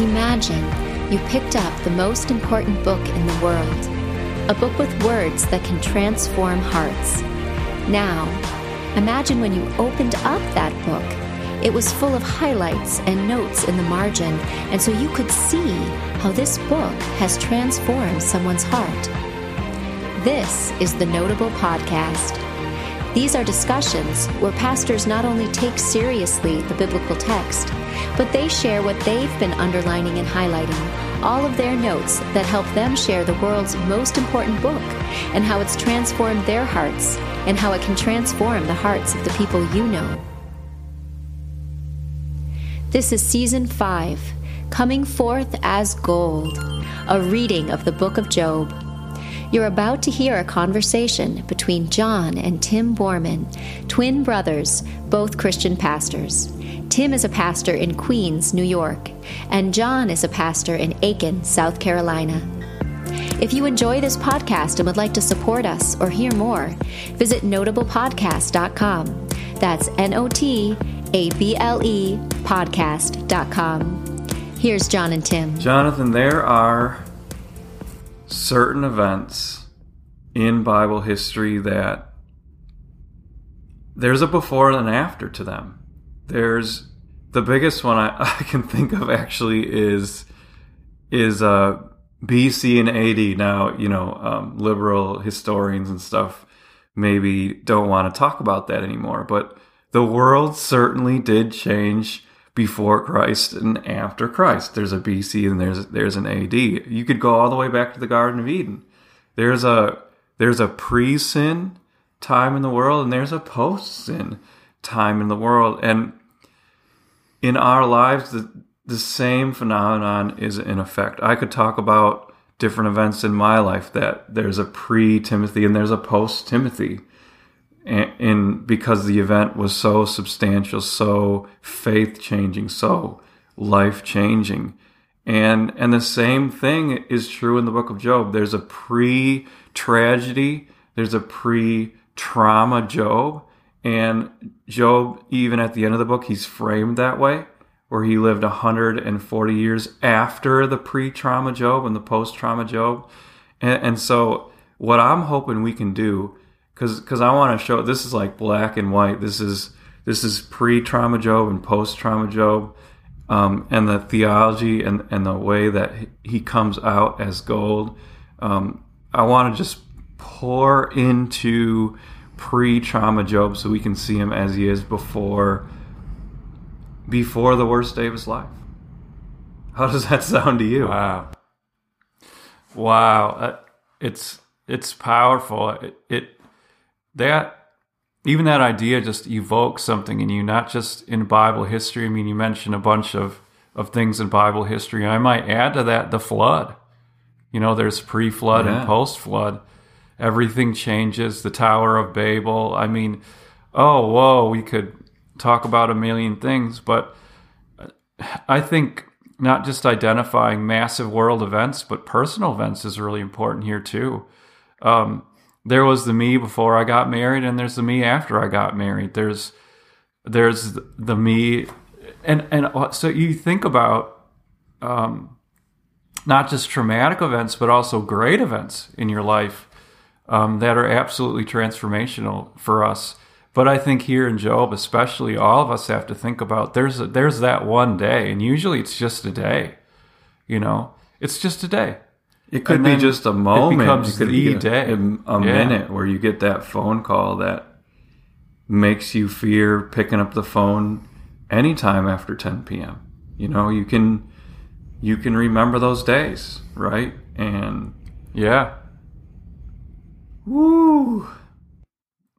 Imagine you picked up the most important book in the world, a book with words that can transform hearts. Now, imagine when you opened up that book, it was full of highlights and notes in the margin, and so you could see how this book has transformed someone's heart. This is the Notable Podcast. These are discussions where pastors not only take seriously the biblical text, but they share what they've been underlining and highlighting, all of their notes that help them share the world's most important book and how it's transformed their hearts and how it can transform the hearts of the people you know. This is season 5, Coming Forth as Gold, a reading of the book of Job. You're about to hear a conversation between John and Tim Borman, twin brothers, both Christian pastors. Tim is a pastor in Queens, New York, and John is a pastor in Aiken, South Carolina. If you enjoy this podcast and would like to support us or hear more, visit notablepodcast.com. That's N O T A B L E podcast.com. Here's John and Tim. Jonathan, there are certain events in Bible history that there's a before and after to them. There's the biggest one I, I can think of actually is is uh, BC and AD. Now you know um, liberal historians and stuff maybe don't want to talk about that anymore, but the world certainly did change before Christ and after Christ. There's a BC and there's there's an AD. You could go all the way back to the Garden of Eden. There's a there's a pre-sin time in the world and there's a post-sin time in the world and in our lives, the, the same phenomenon is in effect. I could talk about different events in my life that there's a pre Timothy and there's a post Timothy. And, and because the event was so substantial, so faith changing, so life changing. And, and the same thing is true in the book of Job. There's a pre tragedy, there's a pre trauma Job, and Job, even at the end of the book, he's framed that way, where he lived 140 years after the pre trauma Job and the post trauma Job. And, and, so, what I'm hoping we can do, because because I want to show this is like black and white. This is this is pre trauma Job and post trauma Job. Um, and the theology and, and the way that he comes out as gold. Um, I want to just pour into pre-trauma Job so we can see him as he is before before the worst day of his life. How does that sound to you? Wow. Wow, uh, it's it's powerful. It, it that even that idea just evokes something in you, not just in Bible history. I mean, you mentioned a bunch of of things in Bible history. I might add to that the flood. You know, there's pre-flood yeah. and post-flood everything changes. The Tower of Babel. I mean, oh, whoa, we could talk about a million things, but I think not just identifying massive world events, but personal events is really important here too. Um, there was the me before I got married, and there's the me after I got married. There's there's the me, and and so you think about um, not just traumatic events, but also great events in your life um, that are absolutely transformational for us. But I think here in Job, especially, all of us have to think about there's a, there's that one day, and usually it's just a day. You know, it's just a day. It could be just a moment. It becomes it could the be day. A, a yeah. minute where you get that phone call that makes you fear picking up the phone anytime after 10 p.m. You know, you can you can remember those days, right? And yeah, Woo!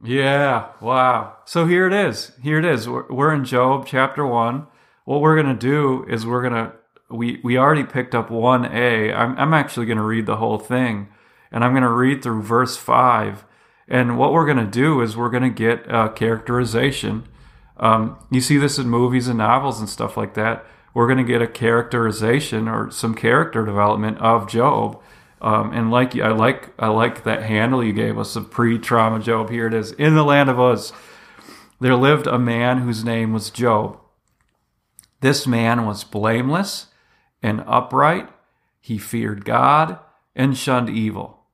Yeah, wow. So here it is. Here it is. We're, we're in Job chapter 1. What we're going to do is we're going to we we already picked up 1a. I'm I'm actually going to read the whole thing and I'm going to read through verse 5. And what we're going to do is we're going to get a characterization. Um, you see this in movies and novels and stuff like that. We're going to get a characterization or some character development of Job um, and like I like I like that handle you gave us of pre-trauma Job. Here it is. In the land of Uz, there lived a man whose name was Job. This man was blameless and upright. He feared God and shunned evil.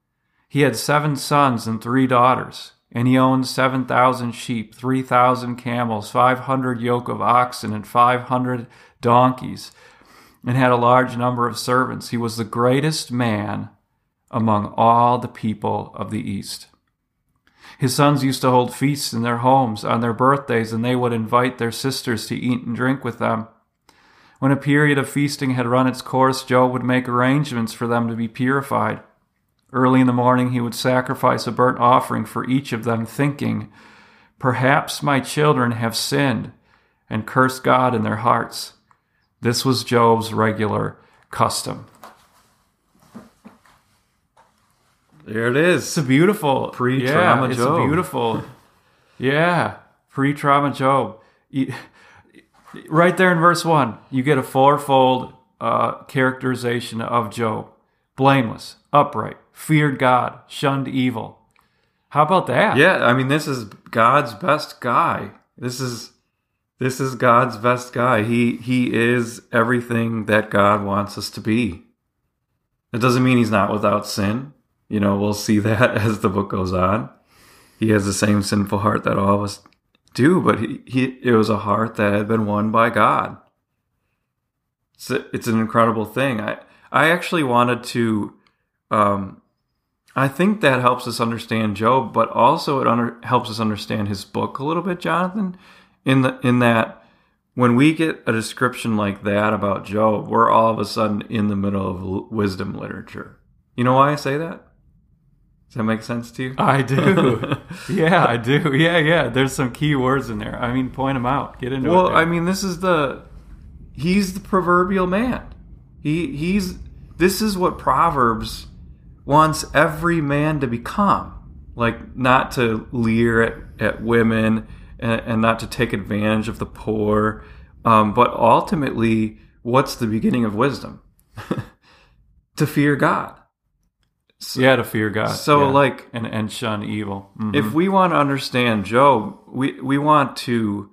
He had seven sons and three daughters, and he owned 7,000 sheep, 3,000 camels, 500 yoke of oxen, and 500 donkeys, and had a large number of servants. He was the greatest man among all the people of the East. His sons used to hold feasts in their homes on their birthdays, and they would invite their sisters to eat and drink with them. When a period of feasting had run its course, Job would make arrangements for them to be purified. Early in the morning, he would sacrifice a burnt offering for each of them, thinking, Perhaps my children have sinned and cursed God in their hearts. This was Job's regular custom. There it is. It's a beautiful Pre-trauma yeah, it's Job. a beautiful, yeah, pre-trauma Job. Right there in verse one, you get a fourfold uh, characterization of Job: blameless, upright, feared God, shunned evil. How about that? Yeah, I mean, this is God's best guy. This is this is God's best guy. He he is everything that God wants us to be. It doesn't mean he's not without sin. You know, we'll see that as the book goes on. He has the same sinful heart that all of us do, but he, he it was a heart that had been won by God. It's a, it's an incredible thing. I I actually wanted to um I think that helps us understand Job, but also it under, helps us understand his book a little bit, Jonathan. In the in that when we get a description like that about Job, we're all of a sudden in the middle of wisdom literature. You know why I say that? Does that make sense to you? I do. yeah, I do. Yeah, yeah. There's some key words in there. I mean, point them out. Get into it. Well. I mean, this is the he's the proverbial man. He he's this is what Proverbs wants every man to become. Like not to leer at, at women and, and not to take advantage of the poor, um, but ultimately, what's the beginning of wisdom? to fear God. Yeah, to fear God. So, yeah. like, and and shun evil. Mhm. if we want to understand Job, we we want to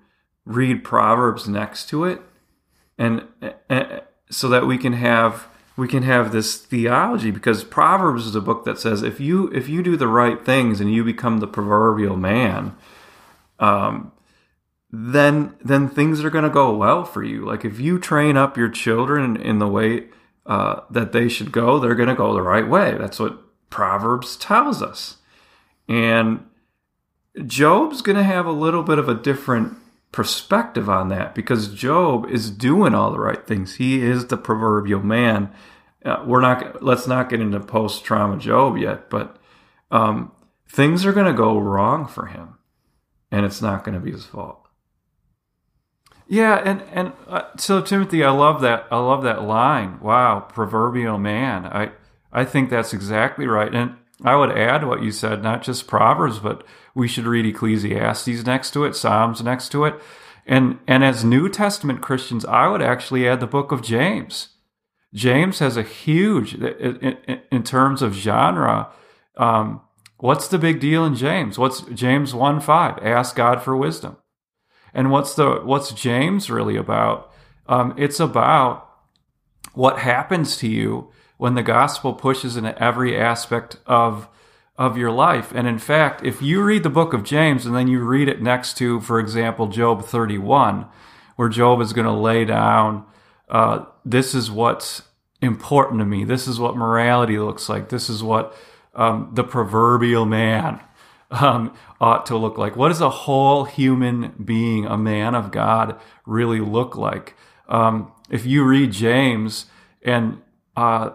read Proverbs next to it, and, and so that we can have we can have this theology because Proverbs is a book that says if you if you do the right things and you become the proverbial man, um, then then things are going to go well for you. Like if you train up your children in the way uh, that they should go, they're going to go the right way. That's what Proverbs tells us. And Job's going to have a little bit of a different perspective on that because Job is doing all the right things. He is the proverbial man. Uh, we're not. Let's not get into post-trauma Job yet, but um, things are going to go wrong for him, and it's not going to be his fault. Yeah, and and uh, so Timothy, I love that. I love that line. Wow, proverbial man. I I think that's exactly right. And I would add what you said, not just Proverbs, but we should read Ecclesiastes next to it, Psalms next to it. And and as New Testament Christians, I would actually add the book of James. James has a huge in, in, terms of genre. Um, what's the big deal in James? What's James one five? Ask God for wisdom. And what's the what's James really about? Um, it's about what happens to you when the gospel pushes into every aspect of of your life. And in fact, if you read the book of James and then you read it next to, for example, Job 31, where Job is going to lay down, uh, this is what's important to me. This is what morality looks like. This is what um, the proverbial man um, ought to look like. What does a whole human being, a man of God, really look like? Um, if you read James and uh,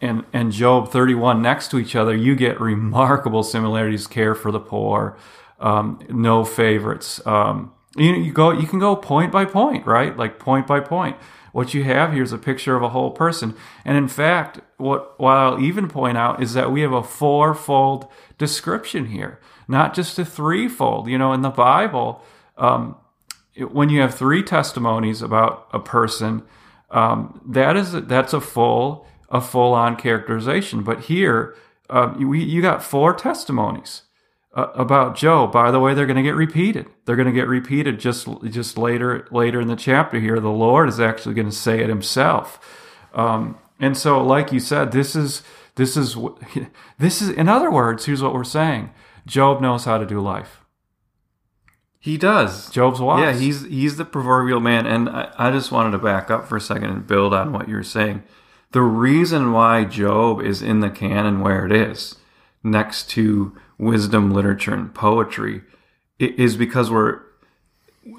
and and Job 31 next to each other, you get remarkable similarities. Care for the poor, um, no favorites. Um, you, you go, you can go point by point, right? Like point by point. What you have here is a picture of a whole person. And in fact, what, what I'll even point out is that we have a fourfold description here, not just a threefold. You know, in the Bible, um, it, when you have three testimonies about a person, um, that is a, that's a full a full on characterization. But here, um, you, you got four testimonies. Uh, about Job. By the way, they're going to get repeated. They're going to get repeated just just later later in the chapter here. The Lord is actually going to say it Himself. Um, and so, like you said, this is this is this is in other words. Here's what we're saying: Job knows how to do life. He does. Job's wise. Yeah, he's he's the proverbial man. And I, I just wanted to back up for a second and build on what you're saying. The reason why Job is in the canon where it is, next to wisdom literature and poetry, is because we're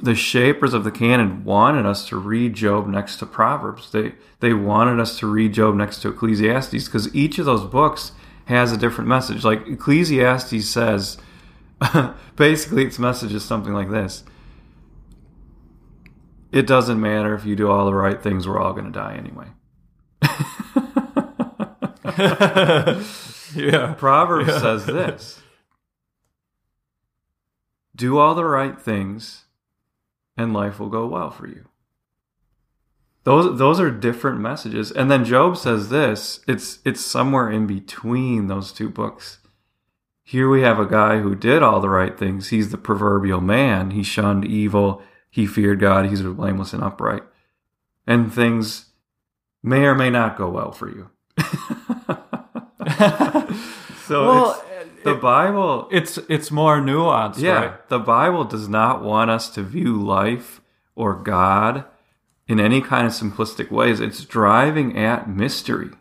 the shapers of the canon wanted us to read Job next to Proverbs. They they wanted us to read Job next to Ecclesiastes because each of those books has a different message. Like Ecclesiastes says, basically its message is something like this. It doesn't matter if you do all the right things, we're all going to die anyway. yeah. Proverbs Yeah. says this Do all the right things, and life will go well for you. Those, those are different messages. And then Job says this it's, it's somewhere in between those two books. Here we have a guy who did all the right things. He's the proverbial man. He shunned evil. He feared God. He's blameless and upright. And things may or may not go well for you. so Well, it's, the Bible, It's it's more nuanced, yeah, right? the Bible does not want us to view life or God in any kind of simplistic ways. It's driving at mystery.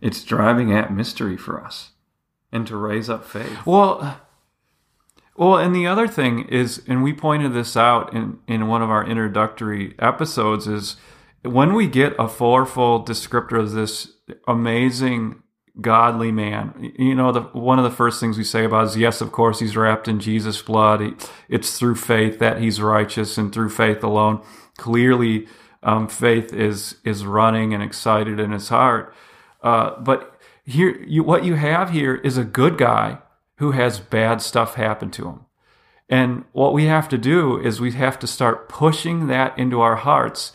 It's driving at mystery for us and to raise up faith. Well, well, and the other thing is, and we pointed this out in in one of our introductory episodes, is when we get a fourfold descriptor of this amazing godly man, you know, the one of the first things we say about is yes, of course, he's wrapped in Jesus' blood. He- It's through faith that he's righteous, and through faith alone. Clearly, um, faith is is running and excited in his heart. Uh, but here, you, what you have here is a good guy who has bad stuff happen to him. And what we have to do is we have to start pushing that into our hearts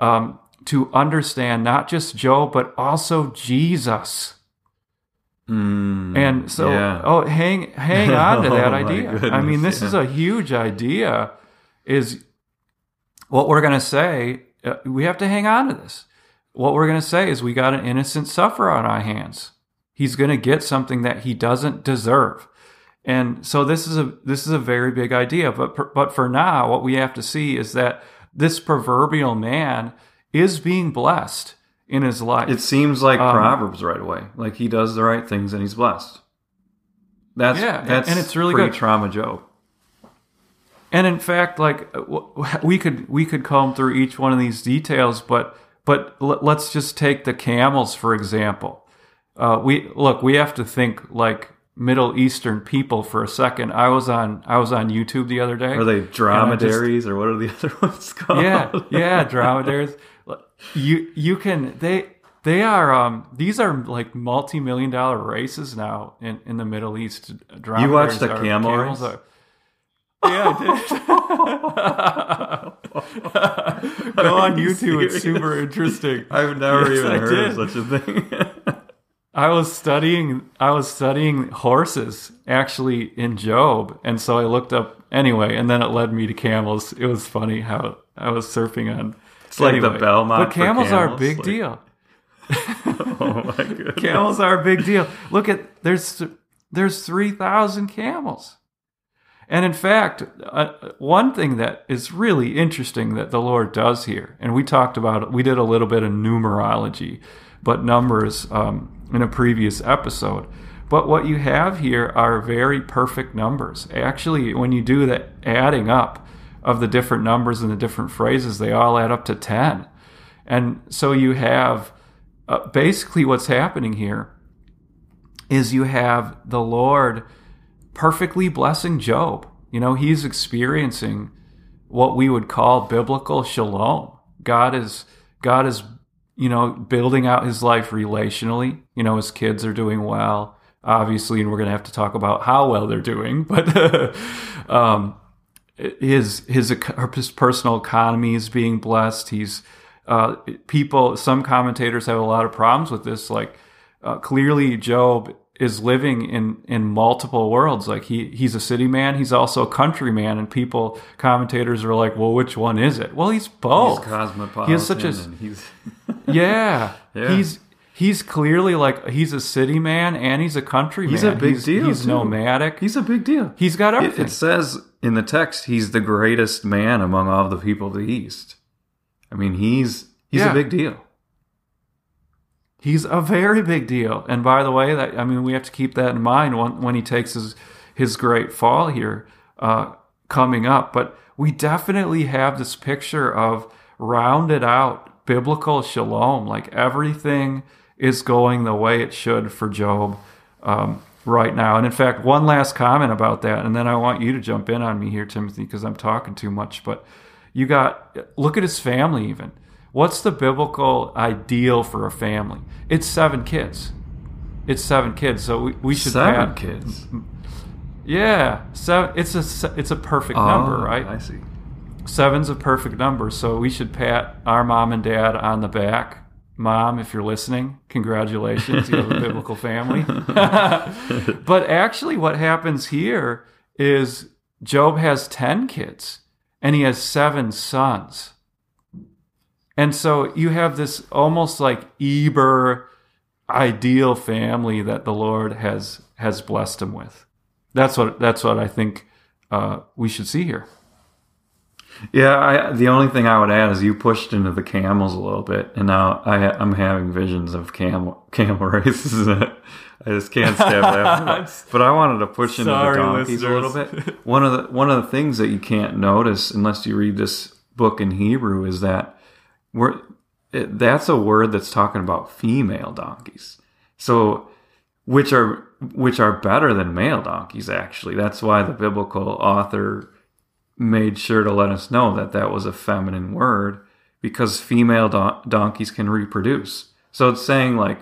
um, to understand not just Job, but also Jesus. Mm, And so, yeah. oh, hang hang on to that Oh, idea. I mean, this yeah. is a huge idea. Is what we're going to say. Uh, we have to hang on to this. What we're going to say is we got an innocent sufferer on our hands. He's going to get something that he doesn't deserve. And so this is a this is a very big idea. But per- but for now, what we have to see is that this proverbial man is being blessed in his life. It seems like Um, Proverbs right away. Like he does the right things and he's blessed. That's Yeah, and- that's and it's really good. trauma Job. And in fact, like we could we could comb through each one of these details, but but let's just take the camels for example. Uh, we look, we have to think like Middle Eastern people for a second. I was on I was on YouTube the other day. Are they just- dromedaries or what are the other ones called? yeah, yeah, dromedaries. You you can they they are um these are like multi million dollar races now in, in the Middle East. You watched the camel camels race? are- yeah, I did. Go on YouTube; it's super interesting. I've never Yes, even I heard of such a thing. I was studying I was studying horses actually in Job, and so I looked up anyway, and then it led me to camels. It was funny how I was surfing on. It's like the Belmont But for camels, are a big like- deal. oh my goodness. Camels are a big deal. Look at there's there's three thousand camels, and in fact, uh, one thing that is really interesting that the Lord does here, and we talked about it, we did a little bit of numerology, but numbers um, in a previous episode. But what you have here are very perfect numbers. Actually, when you do the adding up of the different numbers and the different phrases, they all add up to 10. And so you have uh, basically what's happening here is you have the Lord perfectly blessing Job. You know, he's experiencing what we would call biblical shalom. God is God is you know building out his life relationally. You know, his kids are doing well, obviously, and we're going to have to talk about how well they're doing. But um, his his his personal economy is being blessed. He's uh, people. Some commentators have a lot of problems with this. Like uh, clearly, Job is living in in multiple worlds. Like he he's a city man, he's also a country man, and people commentators are like, well, which one is it? Well, he's both. He's cosmopolitan. He has such a he's yeah, Yeah. He's he's clearly like he's a city man and he's a country He's man. a big he's, deal, He's too. nomadic. he's a big deal. he's got It, everything. it says in the text he's the greatest man among all the people of the East. I mean, he's he's Yeah. a big deal. He's a very big deal. And by the way, that I mean we have to keep that in mind when when he takes his his great fall here uh, coming up. But we definitely have this picture of rounded out biblical shalom, like everything is going the way it should for Job um, right now. And in fact, one last comment about that, and then I want you to jump in on me here, Timothy, because I'm talking too much. But you got look at his family even. What's the biblical ideal for a family? It's seven kids. It's seven kids. So we, we should Seven kids. Yeah, so It's a it's a perfect number, Oh, right? I see. Seven's a perfect number. So we should pat our mom and dad on the back. Mom, if you're listening, congratulations. You have a biblical family. but actually, what happens here is Job has 10 kids and he has seven sons. And so you have this almost like Eber ideal family that the Lord has has blessed him with. That's what that's what I think uh, we should see here. Yeah, I, the only thing I would add is you pushed into the camels a little bit, and now I, I'm having visions of camel camel races. I just can't stab that. But I wanted to push into the Sorry, donkeys a little bit. One of the one of the things that you can't notice unless you read this book in Hebrew is that we're it, that's a word that's talking about female donkeys. So which are which are better than male donkeys actually. That's why the biblical author made sure to let us know that that was a feminine word because female don- donkeys can reproduce. So it's saying like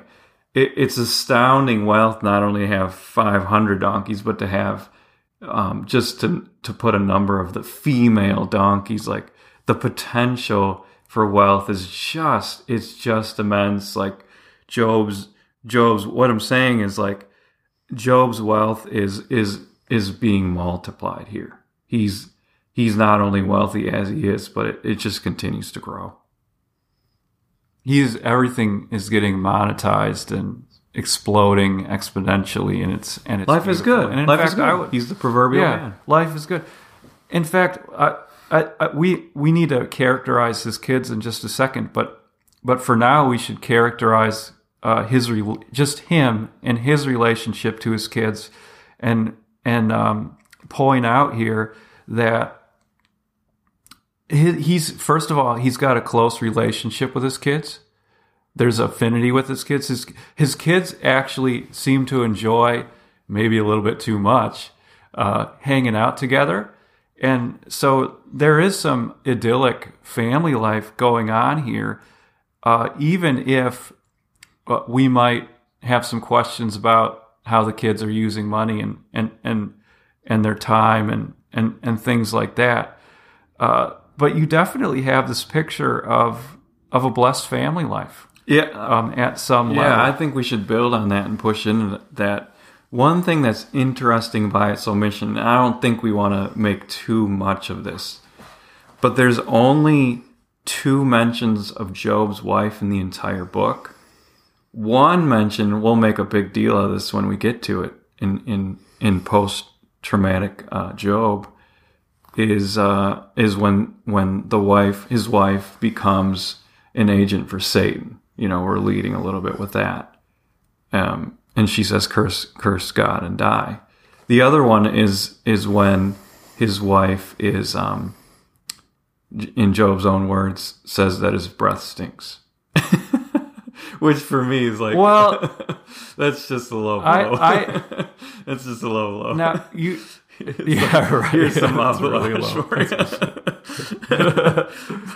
it, it's astounding wealth not only have 500 donkeys, but to have um, just to to put a number of the female donkeys. Like the potential for wealth is just it's just immense. Like Job's Job's what I'm saying is like Job's wealth is is is being multiplied here. He's he's not only wealthy as he is, but it, it just continues to grow. He's everything is getting monetized and exploding exponentially, and it's and it's Life is good. And in Life fact, is good. I would, he's the proverbial yeah, man. life is good. In fact, I, I, I, we we need to characterize his kids in just a second, but but for now, we should characterize uh, his re- just him and his relationship to his kids, and and um, point out here that he's first of all he's got a close relationship with his kids. There's affinity with his kids. His his kids actually seem to enjoy maybe a little bit too much uh, hanging out together, and so there is some idyllic family life going on here. Uh, even if uh, we might have some questions about how the kids are using money and and and and their time and and and things like that. Uh, but you definitely have this picture of of a blessed family life Yeah, um, at some level. Yeah, I think we should build on that and push into that. One thing that's interesting by its omission, and I don't think we want to make too much of this, but there's only two mentions of Job's wife in the entire book. One mention, we'll make a big deal of this when we get to it in in in post traumatic uh, Job, is uh, is when when the wife his wife becomes an agent for Satan. You know, we're leading a little bit with that. Um, and she says, "Curse, curse God and die." The other one is is when his wife is, um, in Job's own words, says that his breath stinks. Which for me is like, Well, that's just a low blow. I- I- that's just a low blow. now you, yeah, right. Here's some That's really low.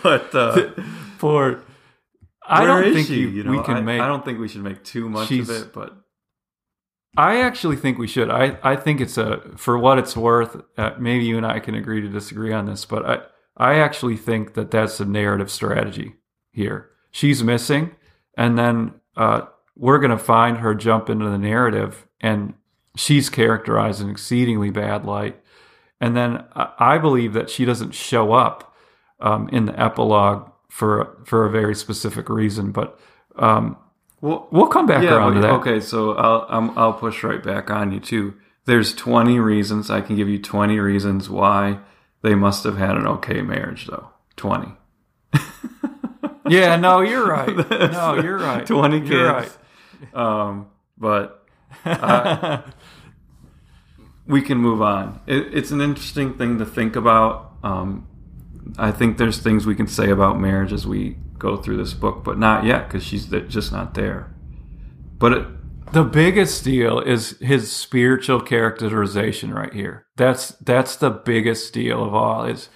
but uh, For I don't think you, You know, we can I, make. I don't think we should make too much of it, but I actually think we should. I, I think it's a for what it's worth. Uh, maybe you and I can agree to disagree on this, but I I actually think that that's a narrative strategy here. She's missing, and then uh, we're going to find her jump into the narrative and she's characterized in an exceedingly bad light. And then I believe that she doesn't show up um, in the epilogue for for a very specific reason. But um, Well, we'll come back around but- to that. Okay, so I'll I'm, I'll push right back on you too. There's 20 reasons I can give you 20 reasons why they must have had an okay marriage though. 20. Yeah, no, you're right. No, you're right. 20 kids. You're right. Um, but uh, we can move on. It, it's an interesting thing to think about. Um, I think there's things we can say about marriage as we go through this book, but not yet because she's just not there. But it, The biggest deal is his spiritual characterization right here. That's that's the biggest deal of all. Is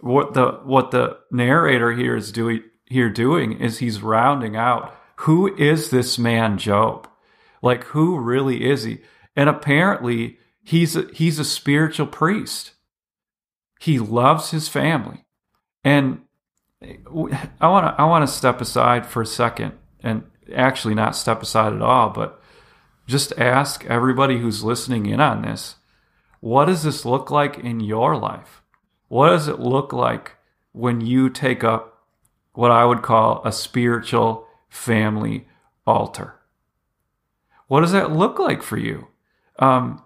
what the what the narrator here is doing here doing is he's rounding out who is this man Job? Like who really is he? And apparently he's a, he's a spiritual priest. He loves his family. And I want to I want to step aside for a second and actually not step aside at all, but just ask everybody who's listening in on this, what does this look like in your life? What does it look like when you take up what I would call a spiritual family altar? What does that look like for you? Um,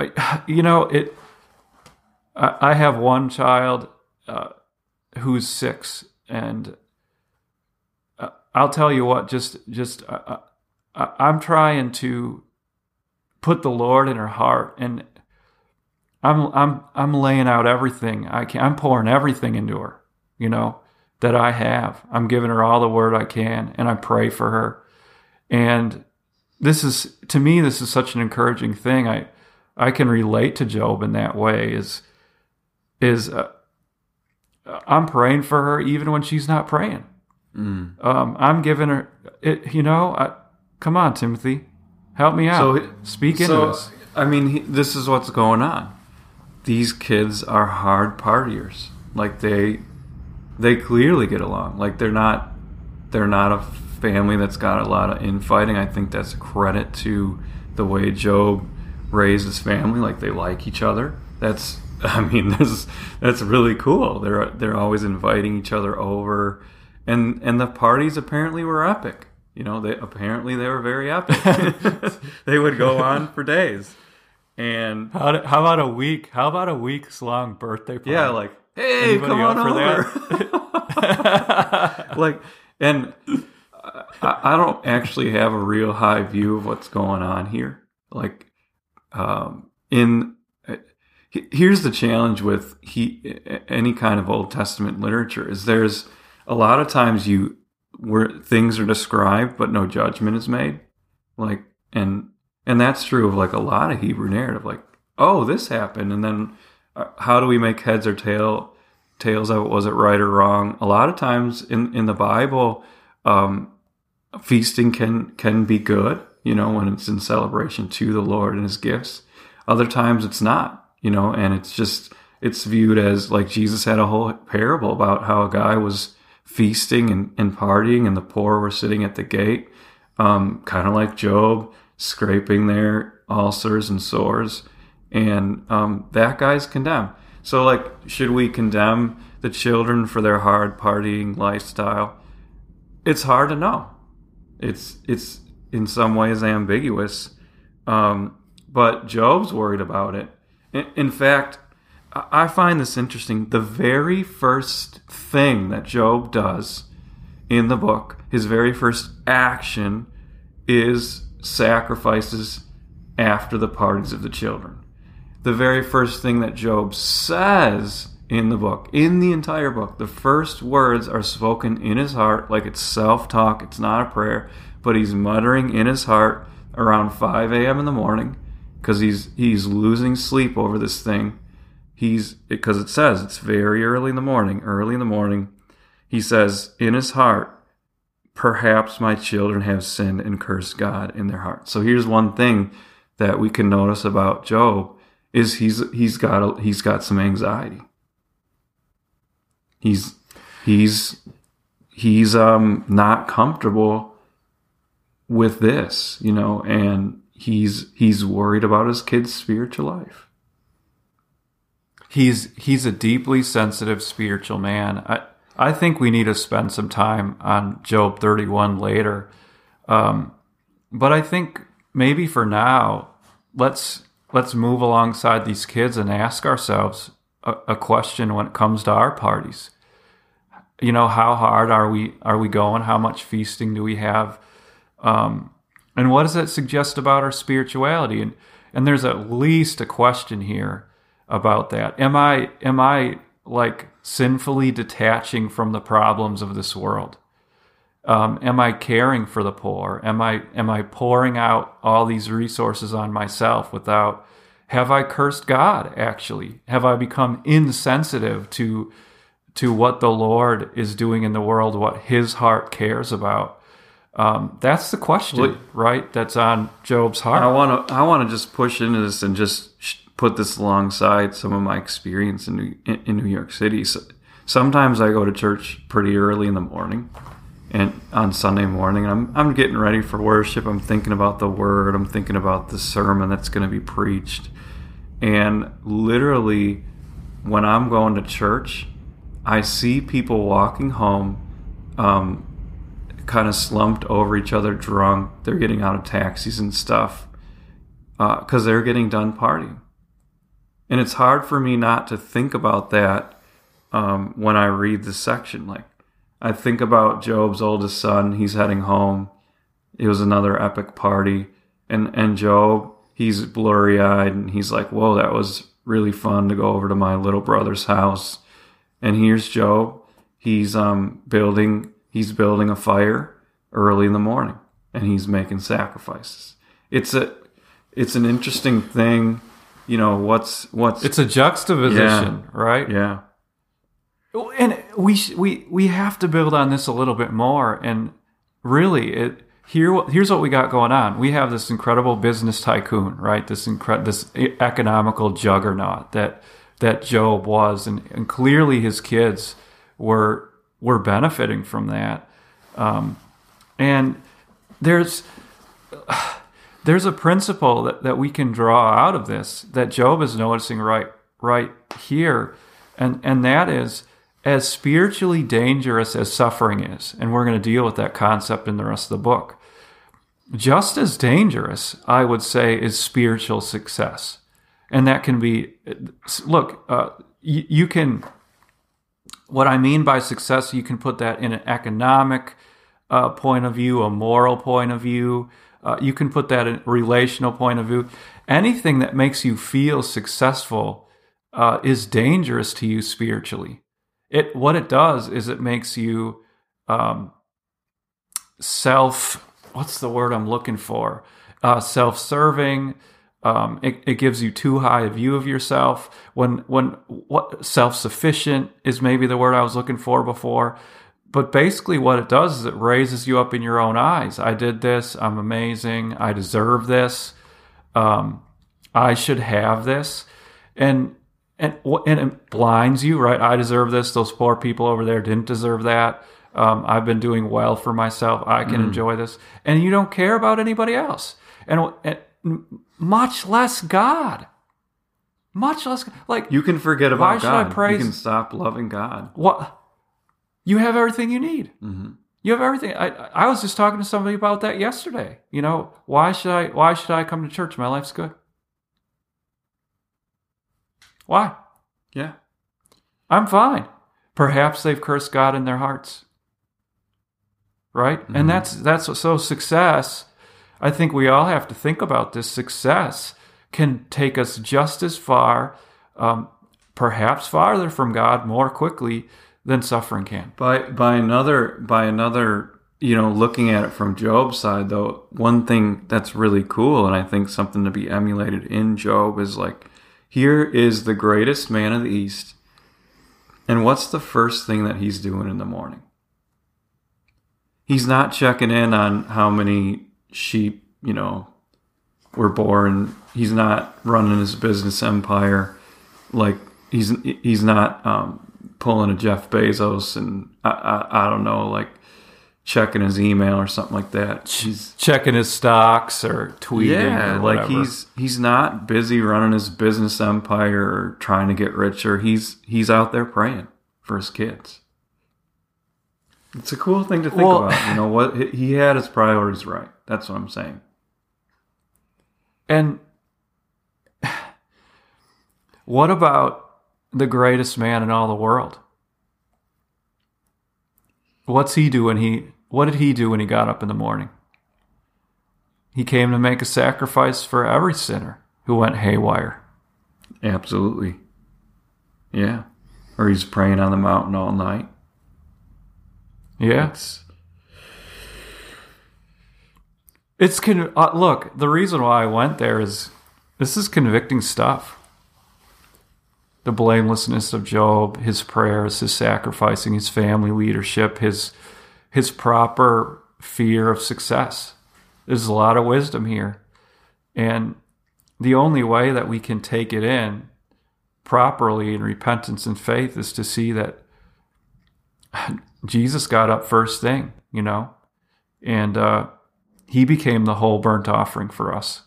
you know, it. I have one child uh, who's six, and uh, I'll tell you what. Just, just uh, I, I'm trying to put the Lord in her heart, and I'm, I'm, I'm laying out everything I can. I'm pouring everything into her. You know that I have. I'm giving her all the word I can, and I pray for her. And this is to me, this is such an encouraging thing. I, I can relate to Job in that way. Is, is uh, I'm praying for her even when she's not praying. mm. Um, I'm giving her, it, you know, I, come on, Timothy, help me out. So- Speak into so, this. I mean, he, this is what's going on. These kids are hard partiers. Like they, they clearly get along. Like they're not, they're not a family that's got a lot of infighting. I think that's a credit to the way Job raised his family. Like they like each other. That's, I mean, there's, that's really cool. They're they're always inviting each other over, and and the parties apparently were epic. You know, they apparently they were very epic. they would go on for days, and How, do- how about a week? How about a week's long birthday party? yeah, like hey, Anybody come on over. like, and I, don't actually have a real high view of what's going on here. Like, um, in he- here's the challenge with he any kind of Old Testament literature is there's a lot of times you where things are described but no judgment is made. Like, and and that's true of like a lot of Hebrew narrative. Like, oh, this happened, and then uh, how do we make heads or tail tails of it? Was it right or wrong? A lot of times in in the Bible, um, feasting can can be good. You know, when it's in celebration to the Lord and His gifts. Other times it's not. You know, and it's just it's viewed as like Jesus had a whole parable about how a guy was feasting and, and partying, and the poor were sitting at the gate, um, kind of like Job, scraping their ulcers and sores, and um, that guy's condemned. So, like, should we condemn the children for their hard partying lifestyle? It's hard to know. It's it's in some ways ambiguous, um, but Job's worried about it. In, in fact, I find this interesting. The very first thing that Job does in the book, his very first action is sacrifices after the parties of the children. The very first thing that Job says in the book, in the entire book, the first words are spoken in his heart, like it's self talk, it's not a prayer, but he's muttering in his heart around 5 a.m. in the morning because he's, he's losing sleep over this thing. He's because it says it's very early in the morning early in the morning. He says in his heart perhaps my children have sinned and cursed god in their heart. So here's one thing that we can notice about job is he's he's got a, he's got some anxiety he's he's he's um not comfortable with this you know and he's he's worried about his kid's spiritual life. He's he's a deeply sensitive spiritual man. I I think we need to spend some time on Job 31 later. Um, but I think maybe for now, let's let's move alongside these kids and ask ourselves a, a question when it comes to our parties. You know, how hard are we are we going? How much feasting do we have? Um, and what does it suggest about our spirituality? And and there's at least a question here about that. Am I am I like sinfully detaching from the problems of this world? Um, am I caring for the poor? Am I am I pouring out all these resources on myself without? Have I cursed God? Actually, have I become insensitive to to what the Lord is doing in the world, what His heart cares about? Um, that's the question, right? That's on Job's heart. I want to I want to just push into this and just put this alongside some of my experience in New, in New York City. So sometimes I go to church pretty early in the morning and on Sunday morning. I'm I'm getting ready for worship. I'm thinking about the word. I'm thinking about the sermon that's going to be preached. And literally when I'm going to church, I see people walking home um, kind of slumped over each other drunk. They're getting out of taxis and stuff because uh, they're getting done partying. And it's hard for me not to think about that um, when I read this section. Like, I think about Job's oldest son. He's heading home. It was another epic party. And, and Job, he's blurry eyed and he's like, Whoa, that was really fun to go over to my little brother's house. And here's Job. He's um, building he's building a fire early in the morning and he's making sacrifices. It's a it's an interesting thing, you know, what's what's It's a juxtaposition, Yeah. right? yeah. and we sh- we we have to build on this a little bit more and really it here here's what we got going on we have this incredible business tycoon right this incre- this economical juggernaut that that Job was and, and clearly his kids were were benefiting from that um, and there's there's a principle that, that we can draw out of this that Job is noticing right right here and and that is as spiritually dangerous as suffering is, and we're going to deal with that concept in the rest of the book, just as dangerous, I would say, is spiritual success. And that can be, look, uh, you, you can, what I mean by success, you can put that in an economic uh, point of view, a moral point of view. Uh, you can put that in a relational point of view. Anything that makes you feel successful uh, is dangerous to you spiritually it what it does is it makes you um, self what's the word i'm looking for uh, self-serving um, it, it, gives you too high a view of yourself when when what self-sufficient is maybe the word i was looking for before but basically what it does is it raises you up in your own eyes i did this i'm amazing i deserve this um, i should have this and and and it blinds you, right? I deserve this. Those poor people over there didn't deserve that. Um, I've been doing well for myself. I can mm. enjoy this, and you don't care about anybody else, and, and much less God. Much less like you can forget about why God. Should I praise? You can stop loving God. What you have everything you need. Mm-hmm. You have everything. I I was just talking to somebody about that yesterday. You know why should I why should I come to church? My life's good. Why? Yeah. I'm fine. Perhaps they've cursed God in their hearts. Right? Mm-hmm. And that's that's so success. I think we all have to think about this. Success can take us just as far, um, perhaps farther from God more quickly than suffering can. By by another by another you know, looking at it from Job's side, though, one thing that's really cool, and I think something to be emulated in Job is like here is the greatest man of the East. And what's the first thing that he's doing in the morning? He's not checking in on how many sheep, you know, were born. He's not running his business empire like he's he's not um, pulling a Jeff Bezos and I, I, I don't know like checking his email or something like that. He's checking his stocks or tweeting. yeah, or like he's he's not busy running his business empire or trying to get richer. He's he's out there praying for his kids. It's a cool thing to think Well- about. You know what? He- He had his priorities right. That's what I'm saying. And what about the greatest man in all the world? What's he do when he what did he do when he got up in the morning? He came to make a sacrifice for every sinner who went haywire. Absolutely. Yeah. Or he's praying on the mountain all night. Yeah. It's It's con- uh, look, the reason why I went there is this is convicting stuff. The blamelessness of Job, his prayers, his sacrificing, his family leadership, his his proper fear of success. There's a lot of wisdom here. And the only way that we can take it in properly in repentance and faith is to see that Jesus got up first thing, you know, and uh, he became the whole burnt offering for us,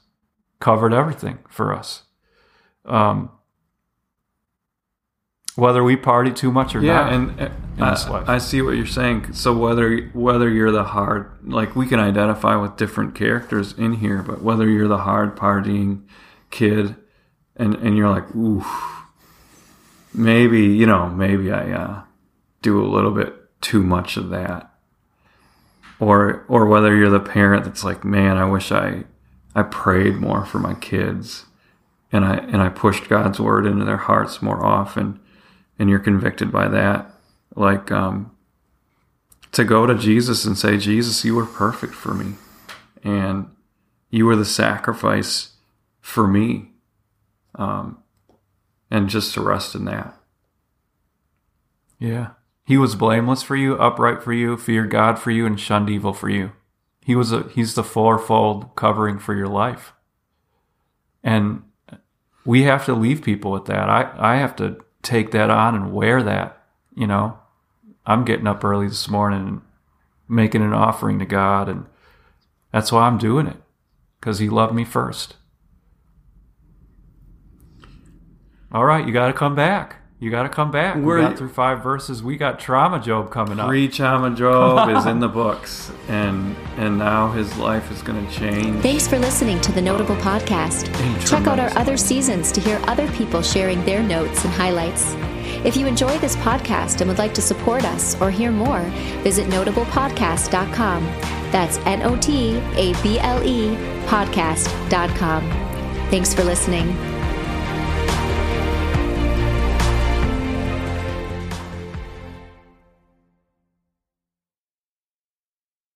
covered everything for us. Um, whether we party too much or yeah, not, and uh, I. I see what you're saying. So whether whether you're the hard, like we can identify with different characters in here, but whether you're the hard partying kid, and and you're like, ooh, maybe you know, maybe I uh, do a little bit too much of that, or or whether you're the parent that's like, man, I wish I I prayed more for my kids, and I and I pushed God's word into their hearts more often. And you're convicted by that. Like um to go to Jesus and say Jesus you were perfect for me and you were the sacrifice for me um and just to rest in that. Yeah, he was blameless for you, upright for you, feared God for you, and shunned evil for you. He was a he's the fourfold covering for your life, and we have to leave people with that. I I have to take that on and wear that. You know, I'm getting up early this morning and making an offering to God, and that's why I'm doing it because He loved me first. All right, you got to come back. You got to come back. We We're- got through five verses. We got trauma Job coming up. Pre-trauma Job is in the books and and now his life is going to change Thanks for listening to the Notable Podcast. Check out our other seasons to hear other people sharing their notes and highlights. If you enjoy this podcast and would like to support us or hear more, visit notablepodcast.com. That's N O T A B L E podcast.com. Thanks for listening.